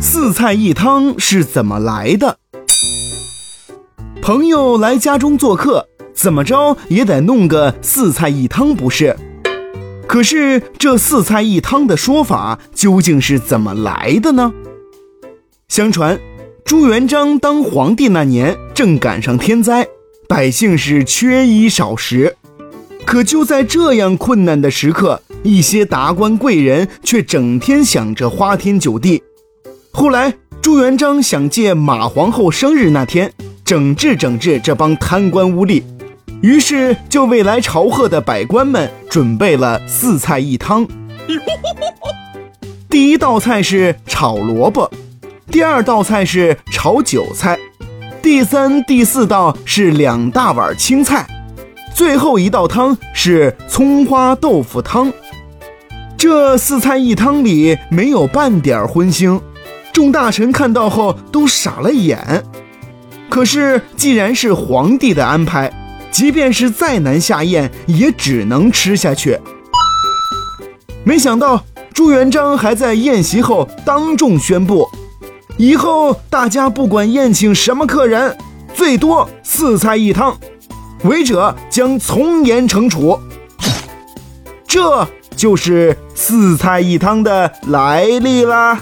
四菜一汤是怎么来的？朋友来家中做客，怎么着也得弄个四菜一汤不是？可是这四菜一汤的说法究竟是怎么来的呢？相传，朱元璋当皇帝那年正赶上天灾，百姓是缺衣少食。可就在这样困难的时刻，一些达官贵人却整天想着花天酒地。后来，朱元璋想借马皇后生日那天。整治整治这帮贪官污吏，于是就为来朝贺的百官们准备了四菜一汤。第一道菜是炒萝卜，第二道菜是炒韭菜，第三、第四道是两大碗青菜，最后一道汤是葱花豆腐汤。这四菜一汤里没有半点荤腥，众大臣看到后都傻了眼。可是，既然是皇帝的安排，即便是再难下咽，也只能吃下去。没想到朱元璋还在宴席后当众宣布，以后大家不管宴请什么客人，最多四菜一汤，违者将从严惩处。这就是四菜一汤的来历啦。